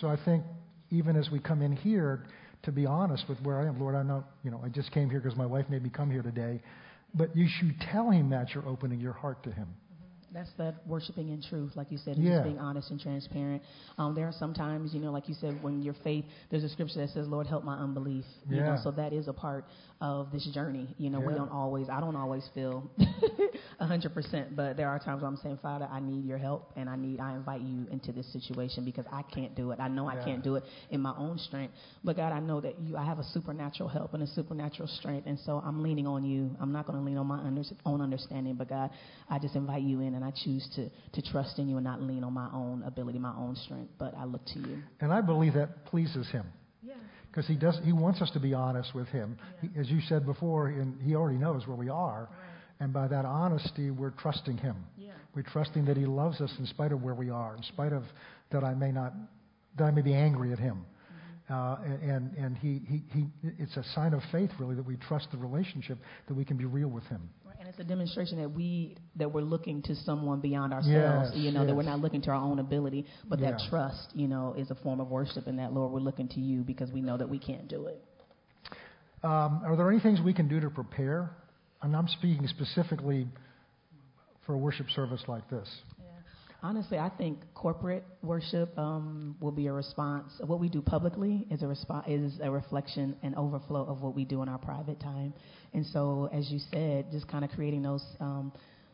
[SPEAKER 1] So I think even as we come in here, to be honest with where I am, Lord, I know, you know, I just came here because my wife made me come here today. But you should tell him that you're opening your heart to him.
[SPEAKER 2] That's that worshiping in truth, like you said, and yeah. just being honest and transparent. Um, there are sometimes, you know, like you said, when your faith, there's a scripture that says, "Lord, help my unbelief." You yeah. know, so that is a part of this journey. You know, yeah. we don't always, I don't always feel a hundred percent, but there are times where I'm saying, Father, I need your help, and I need, I invite you into this situation because I can't do it. I know I can't do it in my own strength, but God, I know that you, I have a supernatural help and a supernatural strength, and so I'm leaning on you. I'm not going to lean on my under, own understanding, but God, I just invite you in, and I choose to, to trust in you and not lean on my own ability, my own strength, but I look to you.
[SPEAKER 1] And I believe that pleases him.
[SPEAKER 2] Yeah.
[SPEAKER 1] Because he does, he wants us to be honest with him. Yeah. He, as you said before, and he already knows where we are. Right. And by that honesty, we're trusting him.
[SPEAKER 2] Yeah.
[SPEAKER 1] We're trusting that he loves us in spite of where we are, in spite of that I may not, that I may be angry at him. Mm-hmm. Uh, and and he, he, he, it's a sign of faith, really, that we trust the relationship, that we can be real with him
[SPEAKER 2] and it's a demonstration that we that we're looking to someone beyond ourselves.
[SPEAKER 1] Yes,
[SPEAKER 2] you know
[SPEAKER 1] yes.
[SPEAKER 2] that we're not looking to our own ability, but
[SPEAKER 1] yeah.
[SPEAKER 2] that trust, you know, is a form of worship, and that Lord, we're looking to you because we know that we can't do it.
[SPEAKER 1] Um, are there any things we can do to prepare? And I'm speaking specifically for a worship service like this.
[SPEAKER 2] Honestly, I think corporate worship um, will be a response. What we do publicly is a response is a reflection and overflow of what we do in our private time. And so, as you said, just kind of creating those um,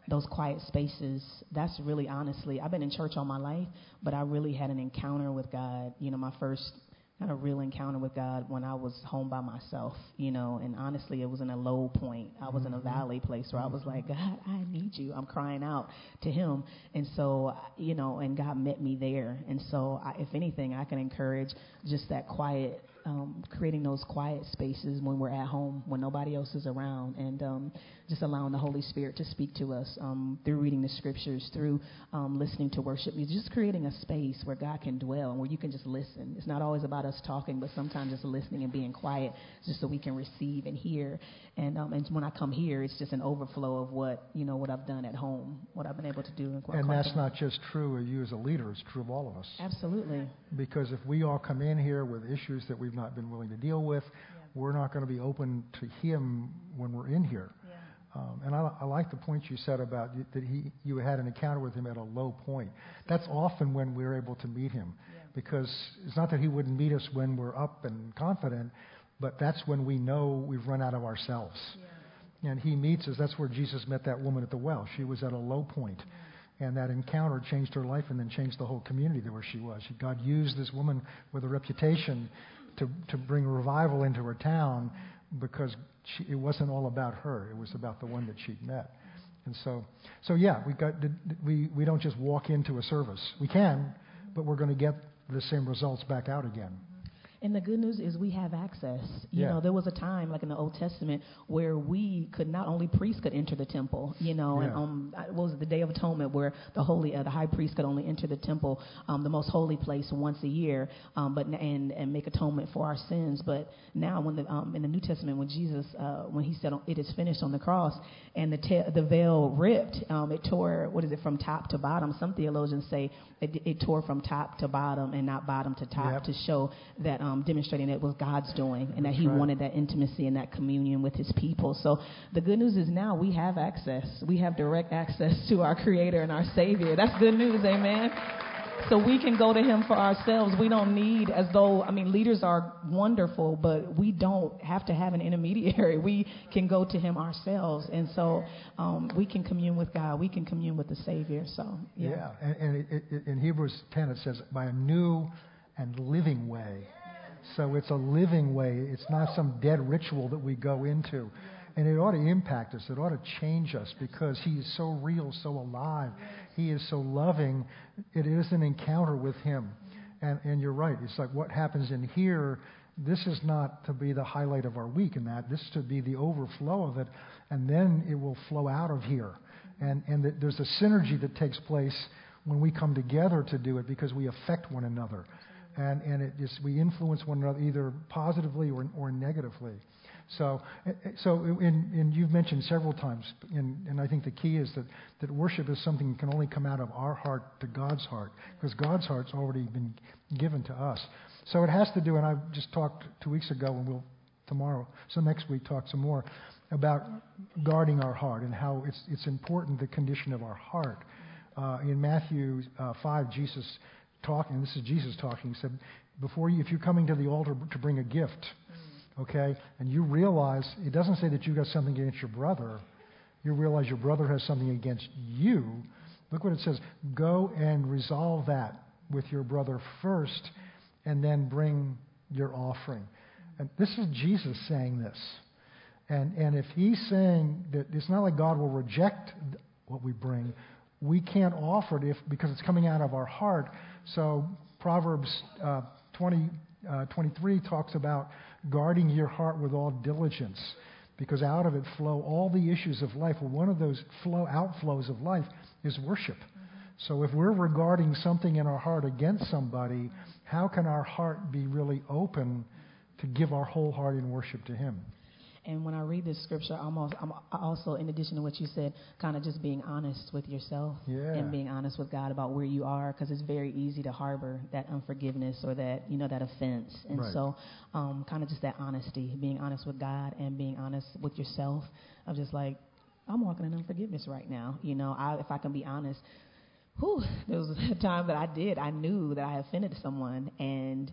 [SPEAKER 2] those quiet spaces. That's really honestly, I've been in church all my life, but I really had an encounter with God. You know, my first had a real encounter with God when I was home by myself, you know, and honestly, it was in a low point. I was in a mm-hmm. valley place where I was like, God, I need you. I'm crying out to Him. And so, you know, and God met me there. And so, I, if anything, I can encourage just that quiet um, creating those quiet spaces when we're at home, when nobody else is around, and um, just allowing the Holy Spirit to speak to us um, through reading the scriptures, through um, listening to worship music, just creating a space where God can dwell and where you can just listen. It's not always about us talking, but sometimes just listening and being quiet, just so we can receive and hear. And um, and when I come here, it's just an overflow of what you know what I've done at home, what I've been able to do. And,
[SPEAKER 1] and that's not just true of you as a leader; it's true of all of us.
[SPEAKER 2] Absolutely.
[SPEAKER 1] Because if we all come in here with issues that we've not been willing to deal with, yeah. we're not going to be open to Him when we're in here. Um, and I, I like the point you said about that he, you had an encounter with him at a low point. That's often when we're able to meet him, yeah. because it's not that he wouldn't meet us when we're up and confident, but that's when we know we've run out of ourselves. Yeah. And he meets us. That's where Jesus met that woman at the well. She was at a low point. Yeah. And that encounter changed her life and then changed the whole community where she was. God used this woman with a reputation to, to bring revival into her town because she, it wasn't all about her. It was about the one that she'd met. And so, so yeah, we got we we don't just walk into a service. We can, but we're going to get the same results back out again.
[SPEAKER 2] And the good news is we have access. You yeah. know, there was a time, like in the Old Testament, where we could not only priests could enter the temple. You know, yeah. and um, what was it, the Day of Atonement, where the holy, uh, the high priest could only enter the temple, um, the most holy place, once a year, um, but and and make atonement for our sins. But now, when the um, in the New Testament, when Jesus, uh, when he said it is finished on the cross, and the te- the veil ripped, um, it tore. What is it from top to bottom? Some theologians say it, it tore from top to bottom and not bottom to top yep. to show that. Um, um, demonstrating that it was God's doing and that He right. wanted that intimacy and that communion with His people. So the good news is now we have access. We have direct access to our Creator and our Savior. That's good news, amen. So we can go to Him for ourselves. We don't need, as though, I mean, leaders are wonderful, but we don't have to have an intermediary. We can go to Him ourselves. And so um, we can commune with God. We can commune with the Savior. So, yeah.
[SPEAKER 1] Yeah. And, and it, it, in Hebrews 10, it says, by a new and living way so it's a living way. It's not some dead ritual that we go into. And it ought to impact us. It ought to change us because He is so real, so alive. He is so loving. It is an encounter with Him. And, and you're right. It's like what happens in here. This is not to be the highlight of our week in that. This is to be the overflow of it. And then it will flow out of here. And, and there's a synergy that takes place when we come together to do it because we affect one another and, and it just, we influence one another either positively or, or negatively. So, eh, eh, so in you've mentioned several times, and, and I think the key is that, that worship is something that can only come out of our heart to God's heart, because God's heart's already been given to us. So it has to do, and I just talked two weeks ago, and we'll tomorrow, so next week talk some more about guarding our heart and how it's, it's important the condition of our heart. Uh, in Matthew uh, 5, Jesus talking, this is Jesus talking, he said, before you, if you're coming to the altar to bring a gift, mm. okay, and you realize, it doesn't say that you got something against your brother, you realize your brother has something against you, look what it says go and resolve that with your brother first, and then bring your offering. And this is Jesus saying this. And, and if he's saying that it's not like God will reject what we bring, we can't offer it if, because it's coming out of our heart. So Proverbs uh, 20, uh, 23 talks about guarding your heart with all diligence because out of it flow all the issues of life. Well, one of those flow outflows of life is worship. So if we're regarding something in our heart against somebody, how can our heart be really open to give our whole heart in worship to Him?
[SPEAKER 2] And when I read this scripture, I'm also, I'm also, in addition to what you said, kind of just being honest with yourself
[SPEAKER 1] yeah.
[SPEAKER 2] and being honest with God about where you are, because it's very easy to harbor that unforgiveness or that you know that offense. And
[SPEAKER 1] right.
[SPEAKER 2] so, um, kind of just that honesty, being honest with God and being honest with yourself, of just like, I'm walking in unforgiveness right now. You know, I, if I can be honest, whew, there was a time that I did. I knew that I offended someone, and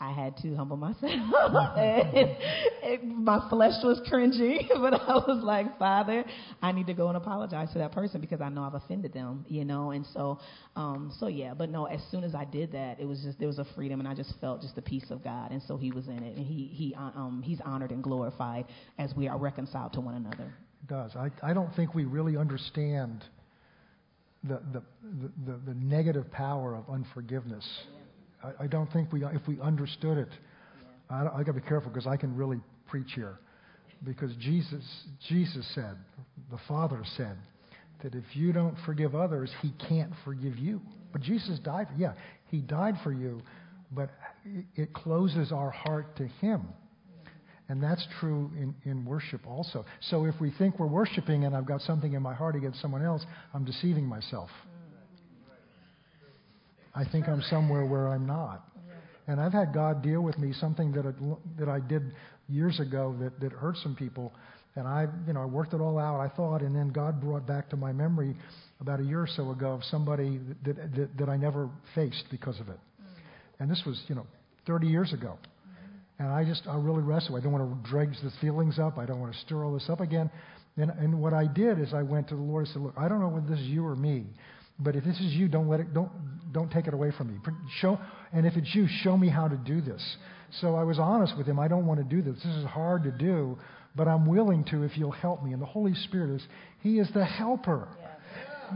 [SPEAKER 2] I had to humble myself. and, and my flesh was cringing, but I was like, Father, I need to go and apologize to that person because I know I've offended them, you know. And so, um, so yeah. But no, as soon as I did that, it was just there was a freedom, and I just felt just the peace of God, and so He was in it, and He He uh, um He's honored and glorified as we are reconciled to one another.
[SPEAKER 1] It does. I I don't think we really understand the the the, the, the negative power of unforgiveness. Yeah I, I don't think we, if we understood it, I, I got to be careful because I can really preach here. Because Jesus, Jesus said, the Father said, that if you don't forgive others, He can't forgive you. But Jesus died. For, yeah, He died for you, but it closes our heart to Him. And that's true in, in worship also. So if we think we're worshiping and I've got something in my heart against someone else, I'm deceiving myself. I think I'm somewhere where I'm not. And I've had God deal with me something that I, that I did years ago that, that hurt some people. And I, you know, I worked it all out, I thought, and then God brought back to my memory about a year or so ago of somebody that, that, that I never faced because of it. And this was, you know, 30 years ago. And I just, I really wrestled. I don't want to dredge the feelings up. I don't want to stir all this up again. And, and what I did is I went to the Lord and said, Look, I don't know whether this is you or me, but if this is you, don't let it, don't, don't take it away from me. Show, and if it's you, show me how to do this. So I was honest with him. I don't want to do this. This is hard to do, but I'm willing to if you'll help me. And the Holy Spirit is, He is the helper.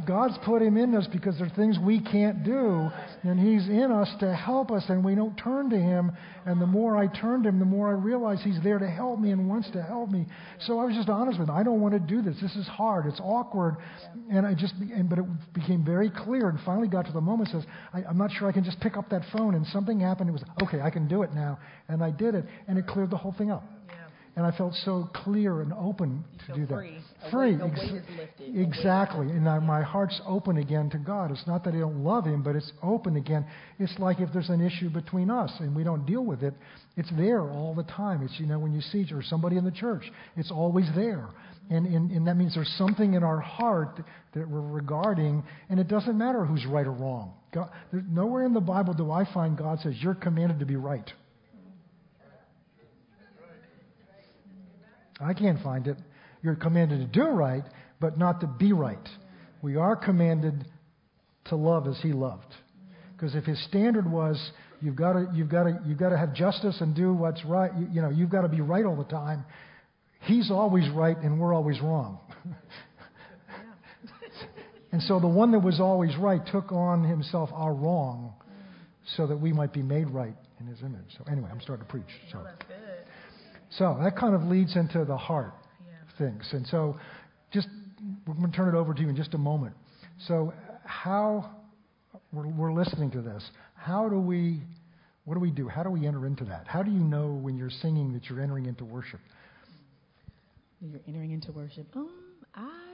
[SPEAKER 1] God's put him in us because there are things we can't do, and he's in us to help us, and we don't turn to him. And the more I turn to him, the more I realize he's there to help me and wants to help me. So I was just honest with him. I don't want to do this. This is hard. It's awkward. And I just, and, but it became very clear, and finally got to the moment. Says, I, I'm not sure I can just pick up that phone, and something happened. It was okay. I can do it now, and I did it, and it cleared the whole thing up and I felt so clear and open
[SPEAKER 2] you
[SPEAKER 1] to do that.
[SPEAKER 2] Free.
[SPEAKER 1] Free.
[SPEAKER 2] A weight, a lifted.
[SPEAKER 1] Exactly. And I, my heart's open again to God. It's not that I don't love Him, but it's open again. It's like if there's an issue between us and we don't deal with it, it's there all the time. It's, you know, when you see or somebody in the church, it's always there. And, and, and that means there's something in our heart that we're regarding, and it doesn't matter who's right or wrong. God, nowhere in the Bible do I find God says you're commanded to be right. I can't find it. You're commanded to do right, but not to be right. We are commanded to love as He loved. Because if His standard was you've got to you've got to you've got to have justice and do what's right, you, you know you've got to be right all the time. He's always right and we're always wrong. and so the one that was always right took on himself our wrong so that we might be made right in his image. So anyway, I'm starting to preach. So. So that kind of leads into the heart yeah. things. And so just, we're going to turn it over to you in just a moment. So, how, we're, we're listening to this. How do we, what do we do? How do we enter into that? How do you know when you're singing that you're entering into worship?
[SPEAKER 2] You're entering into worship. Um, I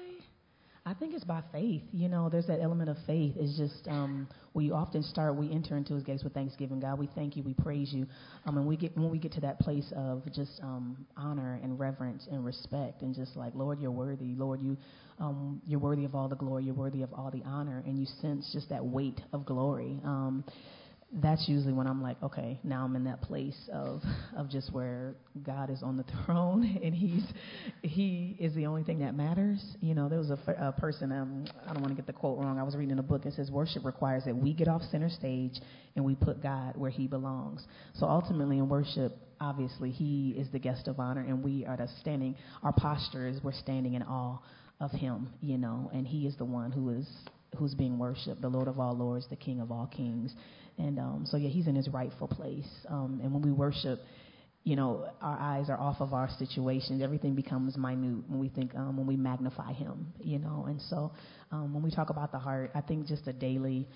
[SPEAKER 2] I think it's by faith. You know, there's that element of faith. It's just um, we often start, we enter into His gates with thanksgiving. God, we thank you, we praise you, um, and we get when we get to that place of just um, honor and reverence and respect, and just like Lord, you're worthy. Lord, you um, you're worthy of all the glory. You're worthy of all the honor, and you sense just that weight of glory. Um, that's usually when I'm like, okay, now I'm in that place of of just where God is on the throne and He's He is the only thing that matters. You know, there was a, a person. Um, I don't want to get the quote wrong. I was reading a book. It says worship requires that we get off center stage and we put God where He belongs. So ultimately, in worship, obviously, He is the guest of honor, and we are the standing. Our posture is we're standing in awe of Him. You know, and He is the one who is who's being worshipped, the Lord of all lords, the King of all kings. And um, so, yeah, he's in his rightful place. Um, and when we worship, you know, our eyes are off of our situations. Everything becomes minute when we think, um, when we magnify him, you know. And so, um, when we talk about the heart, I think just a daily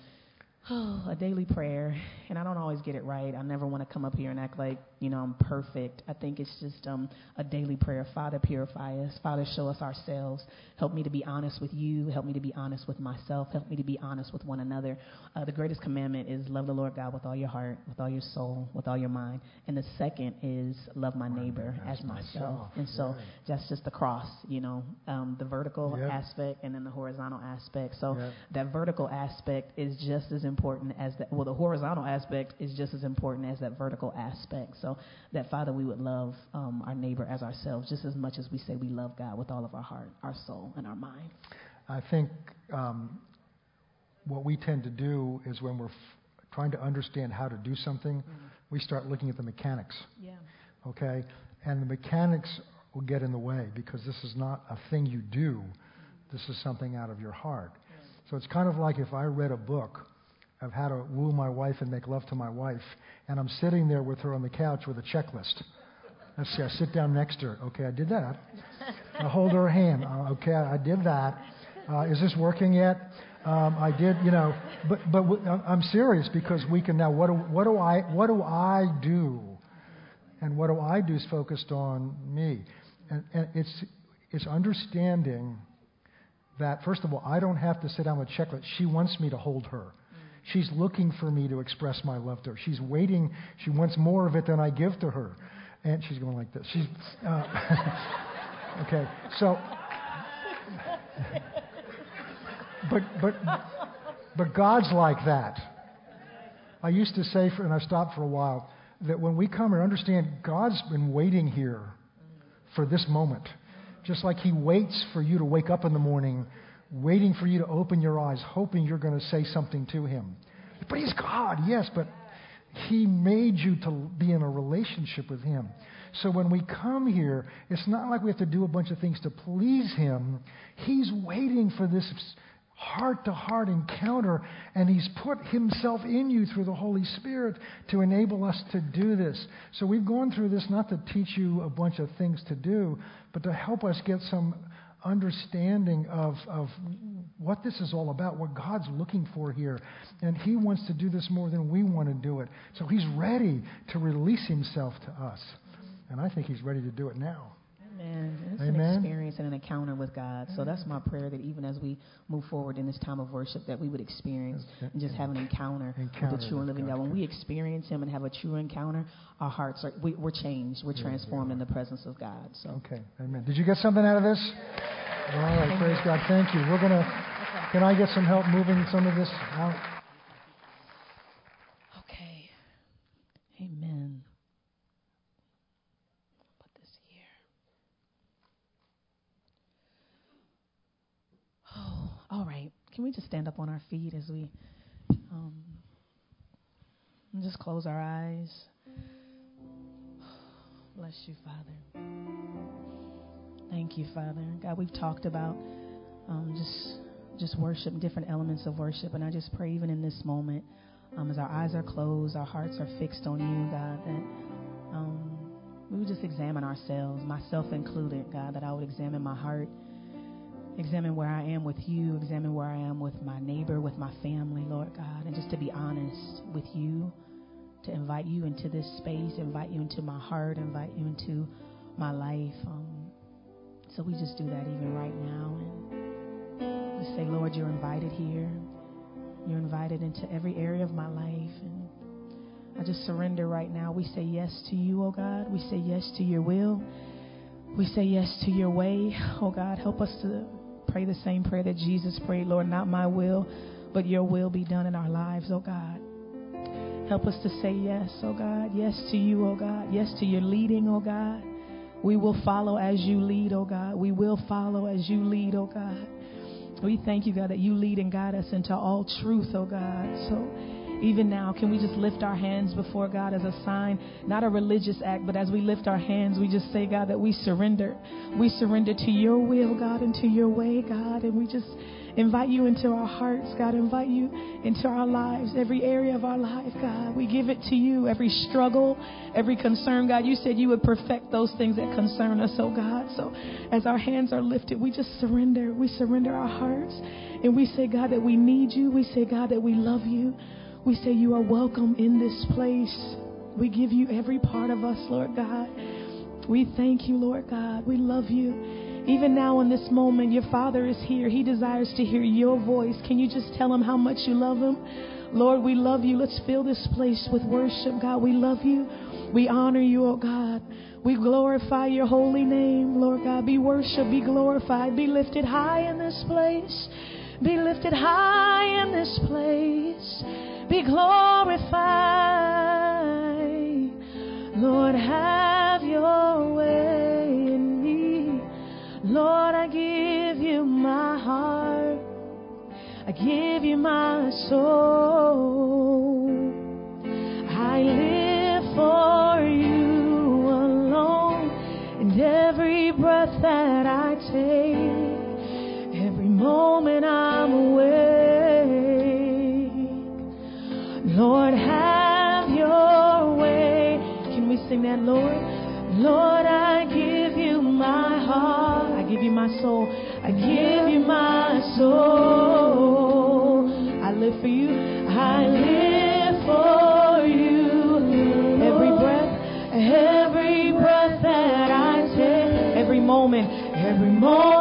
[SPEAKER 2] Oh, a daily prayer, and I don't always get it right. I never want to come up here and act like you know I'm perfect. I think it's just um, a daily prayer. Father, purify us. Father, show us ourselves. Help me to be honest with you. Help me to be honest with myself. Help me to be honest with one another. Uh, the greatest commandment is love the Lord God with all your heart, with all your soul, with all your mind. And the second is love my neighbor as myself. And so that's just the cross, you know, um, the vertical yep. aspect and then the horizontal aspect. So yep. that vertical aspect is just as important important as that. Well, the horizontal aspect is just as important as that vertical aspect. So that Father, we would love um, our neighbor as ourselves just as much as we say we love God with all of our heart, our soul, and our mind.
[SPEAKER 1] I think um, what we tend to do is when we're f- trying to understand how to do something, mm-hmm. we start looking at the mechanics.
[SPEAKER 2] Yeah.
[SPEAKER 1] Okay? And the mechanics will get in the way because this is not a thing you do. Mm-hmm. This is something out of your heart. So it's kind of like if I read a book of how to woo my wife and make love to my wife. And I'm sitting there with her on the couch with a checklist. Let's see, I sit down next to her. Okay, I did that. I hold her hand. Uh, okay, I did that. Uh, is this working yet? Um, I did, you know, but but w- I'm serious because we can now. What do, what do I what do I do? And what do I do is focused on me, and, and it's it's understanding that first of all, I don't have to sit down with checklist. She wants me to hold her. She's looking for me to express my love to her. She's waiting. She wants more of it than I give to her, and she's going like this. She's uh, okay. So but, but, but God's like that. I used to say, for, and I stopped for a while, that when we come and understand God's been waiting here for this moment, just like He waits for you to wake up in the morning, waiting for you to open your eyes, hoping you're going to say something to Him. But He's God, yes, but He made you to be in a relationship with Him. So when we come here, it's not like we have to do a bunch of things to please Him. He's waiting for this heart to heart encounter, and He's put Himself in you through the Holy Spirit to enable us to do this. So we've gone through this not to teach you a bunch of things to do, but to help us get some understanding of, of what this is all about, what God's looking for here. And He wants to do this more than we want to do it. So He's ready to release Himself to us. And I think He's ready to do it now.
[SPEAKER 2] Amen. It's
[SPEAKER 1] Amen.
[SPEAKER 2] an experience and an encounter with God. So that's my prayer that even as we move forward in this time of worship, that we would experience and just have an encounter,
[SPEAKER 1] encounter
[SPEAKER 2] with the true and living God. When we experience Him and have a true encounter, our hearts are we, are changed. We're transformed in the presence of God. So
[SPEAKER 1] okay, Amen. Did you get something out of this? All right, praise God. Thank you. We're gonna. Can I get some help moving some of this out?
[SPEAKER 2] Okay. Amen. All right. Can we just stand up on our feet as we um, just close our eyes? Bless you, Father. Thank you, Father. God, we've talked about um, just just worship, different elements of worship, and I just pray even in this moment, um, as our eyes are closed, our hearts are fixed on you, God, that um, we would just examine ourselves, myself included, God, that I would examine my heart examine where I am with you, examine where I am with my neighbor, with my family, Lord God, and just to be honest with you, to invite you into this space, invite you into my heart, invite you into my life. Um, so we just do that even right now. And we say, Lord, you're invited here. You're invited into every area of my life. And I just surrender right now. We say yes to you, oh God. We say yes to your will. We say yes to your way. Oh God, help us to pray the same prayer that Jesus prayed, Lord, not my will, but your will be done in our lives, oh God. Help us to say yes, oh God. Yes to you, oh God. Yes to your leading, oh God. We will follow as you lead, oh God. We will follow as you lead, oh God. We thank you, God, that you lead and guide us into all truth, oh God. So even now, can we just lift our hands before God as a sign, not a religious act, but as we lift our hands, we just say, God, that we surrender. We surrender to your will, God, and to your way, God, and we just invite you into our hearts, God, invite you into our lives, every area of our life, God. We give it to you, every struggle, every concern, God. You said you would perfect those things that concern us, oh God. So as our hands are lifted, we just surrender. We surrender our hearts, and we say, God, that we need you. We say, God, that we love you. We say you are welcome in this place. We give you every part of us, Lord God. We thank you, Lord God. We love you. Even now in this moment, your Father is here. He desires to hear your voice. Can you just tell him how much you love him? Lord, we love you. Let's fill this place with worship, God. We love you. We honor you, oh God. We glorify your holy name, Lord God. Be worshiped, be glorified, be lifted high in this place. Be lifted high in this place be glorified. Lord, have your way in me. Lord, I give you my heart. I give you my soul. I live for you alone. And every breath that I take, every moment I'm awake. Lord, have your way. Can we sing that, Lord? Lord, I give you my heart. I give you my soul. I give you my soul. I live for you. I live for you. Every breath, every breath that I take, every moment, every moment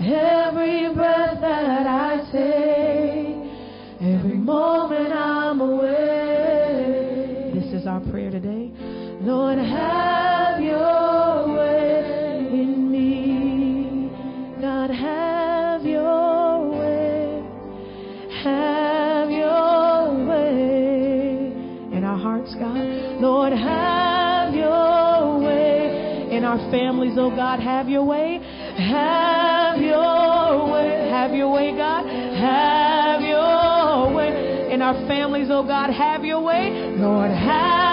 [SPEAKER 2] every breath that I take, every moment I'm away. This is our prayer today. Lord, have your way in me. God, have your way. Have your way in our hearts, God. Lord, have your way in our families, oh God. Have your way. Have our families, oh God. Have your way. Lord, have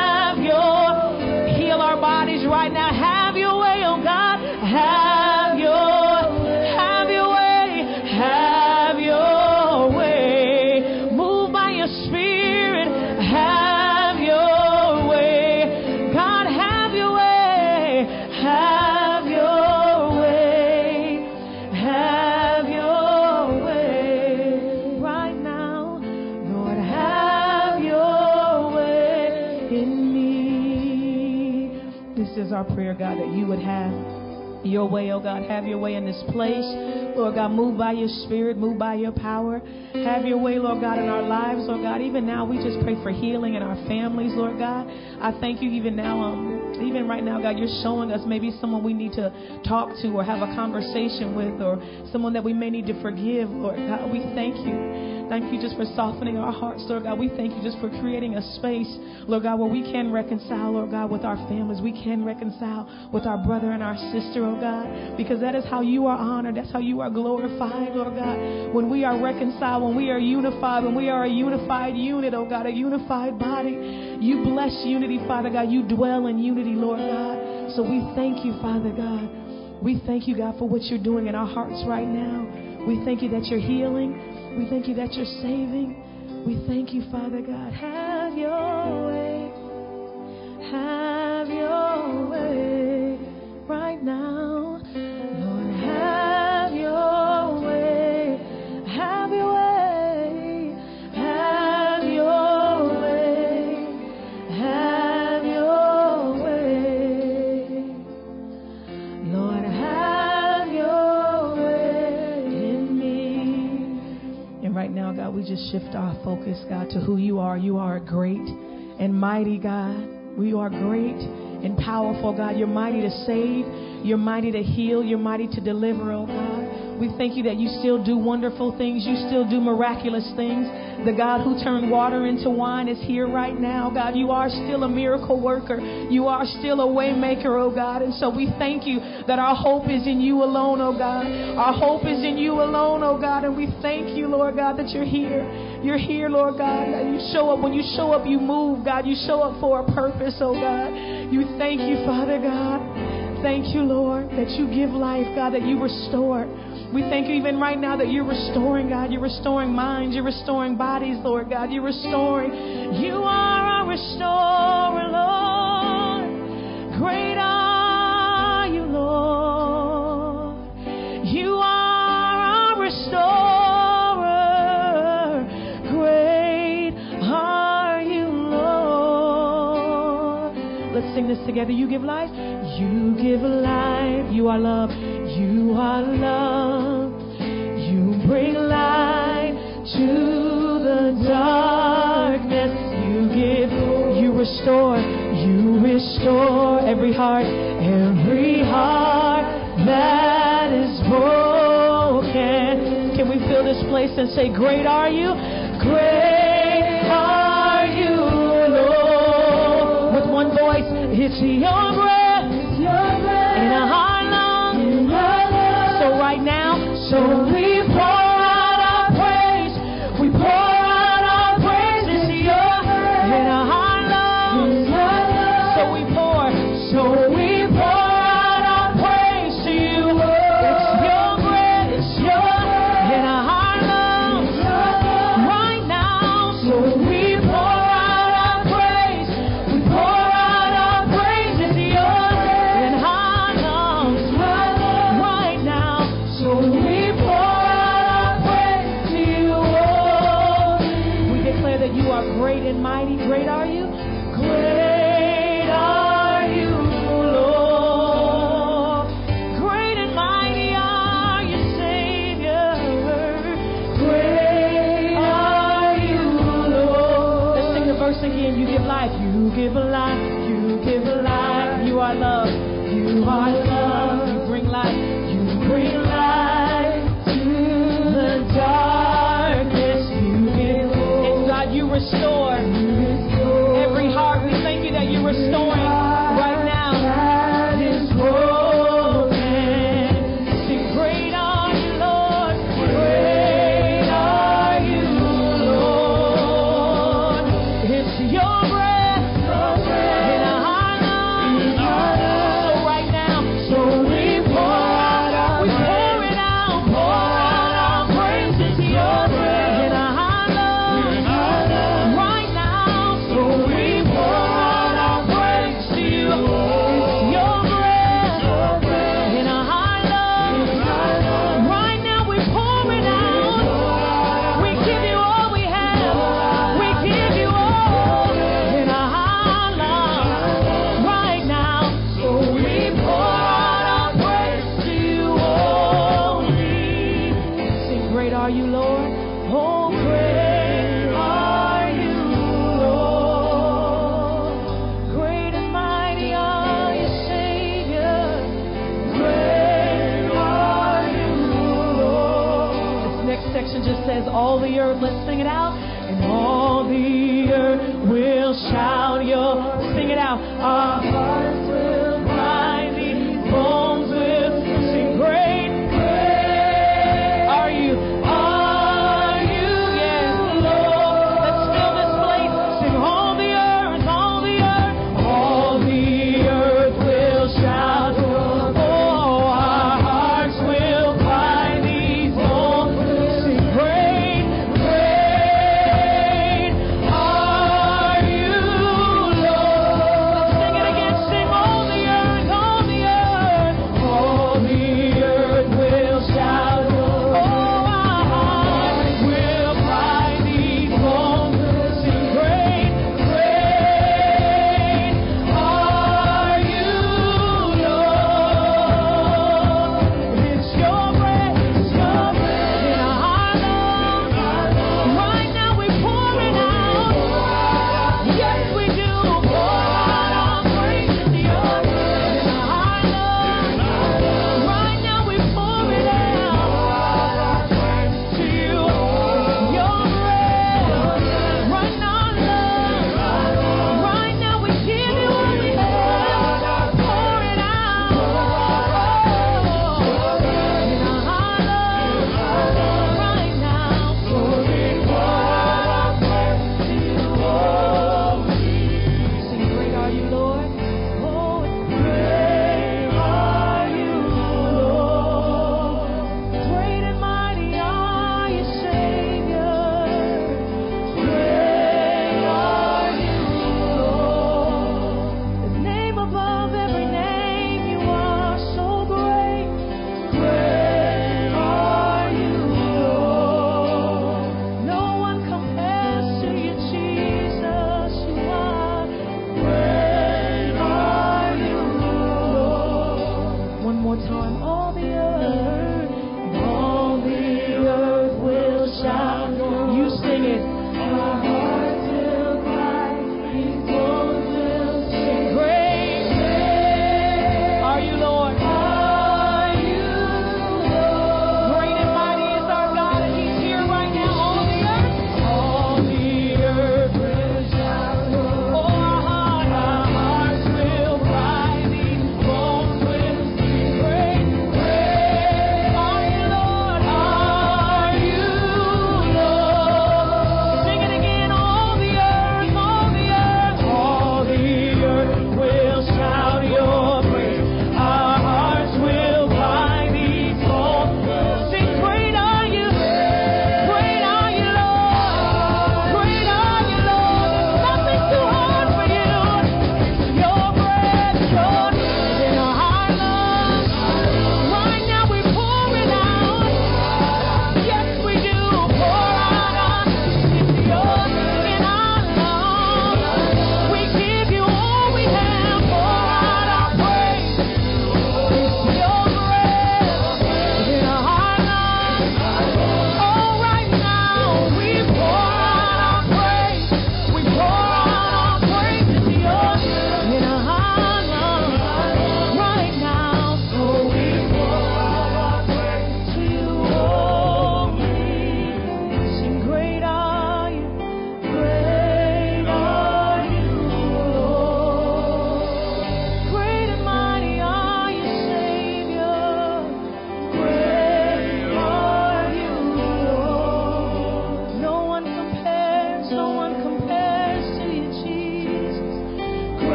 [SPEAKER 2] your way, oh God. Have your way in this place. Lord God, move by your spirit, move by your power. Have your way, Lord God, in our lives, Lord God. Even now, we just pray for healing in our families, Lord God. I thank you even now, um, even right now, God, you're showing us maybe someone we need to talk to or have a conversation with or someone that we may need to forgive, Lord God. We thank you. Thank you just for softening our hearts, Lord God. We thank you just for creating a space, Lord God, where we can reconcile, Lord God, with our families. We can reconcile with our brother and our sister, oh God, because that is how you are honored. That's how you are glorified, Lord God. When we are reconciled, when we are unified, when we are a unified unit, oh God, a unified body, you bless unity, Father God. You dwell in unity, Lord God. So we thank you, Father God. We thank you, God, for what you're doing in our hearts right now. We thank you that you're healing. We thank you that you're saving. We thank you, Father God. Have your way. Have your way right now. Just shift our focus, God, to who you are. You are a great and mighty God. We are great and powerful, God. You're mighty to save. You're mighty to heal. You're mighty to deliver, oh God. We thank you that you still do wonderful things. You still do miraculous things. The God who turned water into wine is here right now, God. You are still a miracle worker. You are still a waymaker, oh God. And so we thank you that our hope is in you alone, oh God. Our hope is in you alone, oh God. And we thank you, Lord God, that you're here. You're here, Lord God. You show up. When you show up, you move, God. You show up for a purpose, oh God. You thank you, Father God. Thank you, Lord, that you give life, God, that you restore. We thank you even right now that you're restoring, God. You're restoring minds. You're restoring bodies, Lord God. You're restoring. You are our restorer, Lord. Great are you, Lord. You are our restorer. Great are you, Lord. Let's sing this together. You give life. You give life. You are love. You are love. You bring light to the darkness. You give, you restore, you restore every heart, every heart that is broken. Can we fill this place and say, Great are you? Great are you, Lord. With one voice, it's your breath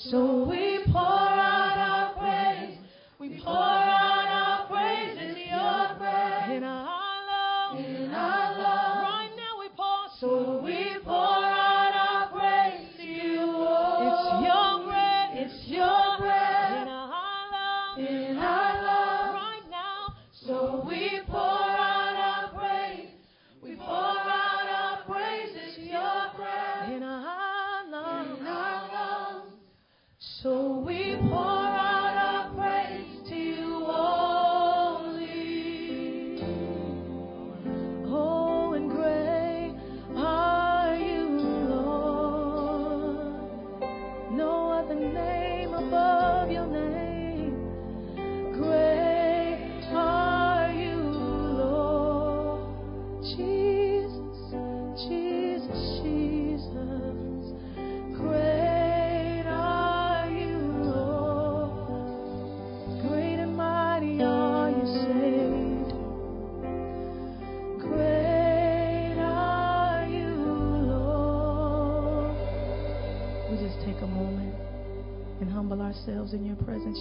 [SPEAKER 2] ourselves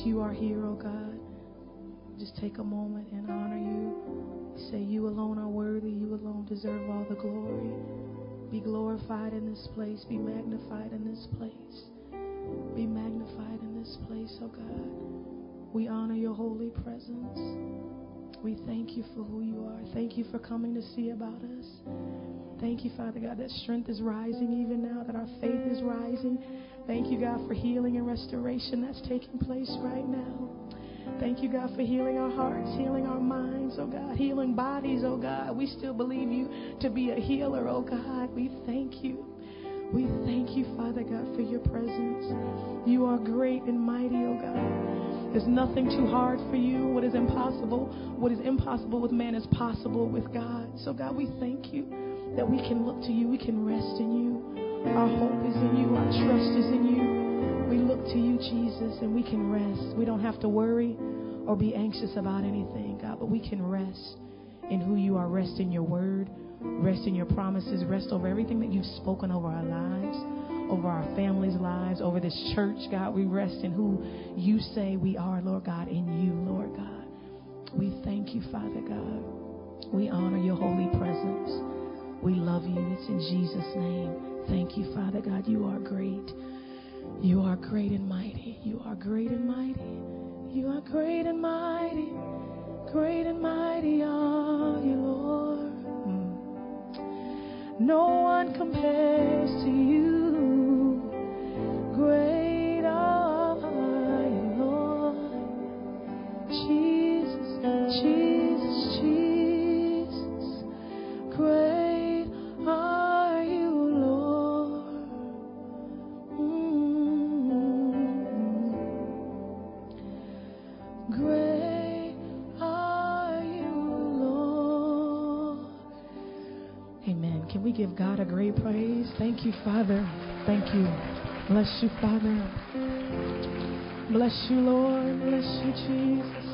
[SPEAKER 2] You are here, oh God. Just take a moment and honor you. Say, You alone are worthy. You alone deserve all the glory. Be glorified in this place. Be magnified in this place. Be magnified in this place, oh God. We honor your holy presence. We thank you for who you are. Thank you for coming to see about us. Thank you, Father God, that strength is rising even now, that our faith is rising. Thank you, God, for healing and restoration that's taking place right now. Thank you, God, for healing our hearts, healing our minds, oh God, healing bodies, oh God. We still believe you to be a healer, oh God. We thank you. We thank you, Father God, for your presence. You are great and mighty, oh God. There's nothing too hard for you. What is impossible, what is impossible with man is possible with God. So, God, we thank you that we can look to you, we can rest in you. Our hope is in you, our trust is in you. We look to you, Jesus, and we can rest. We don't have to worry or be anxious about anything, God, but we can rest in who you are, rest in your word Rest in your promises. Rest over everything that you've spoken over our lives, over our families' lives, over this church, God. We rest in who you say we are, Lord God, in you, Lord God. We thank you, Father God. We honor your holy presence. We love you. It's in Jesus' name. Thank you, Father God. You are great. You are great and mighty. You are great and mighty. You are great and mighty. Great and mighty are you, Lord. Mm. No one compares to you. Great give God a great praise? Thank you, Father. Thank you. Bless you, Father. Bless you, Lord. Bless you, Jesus.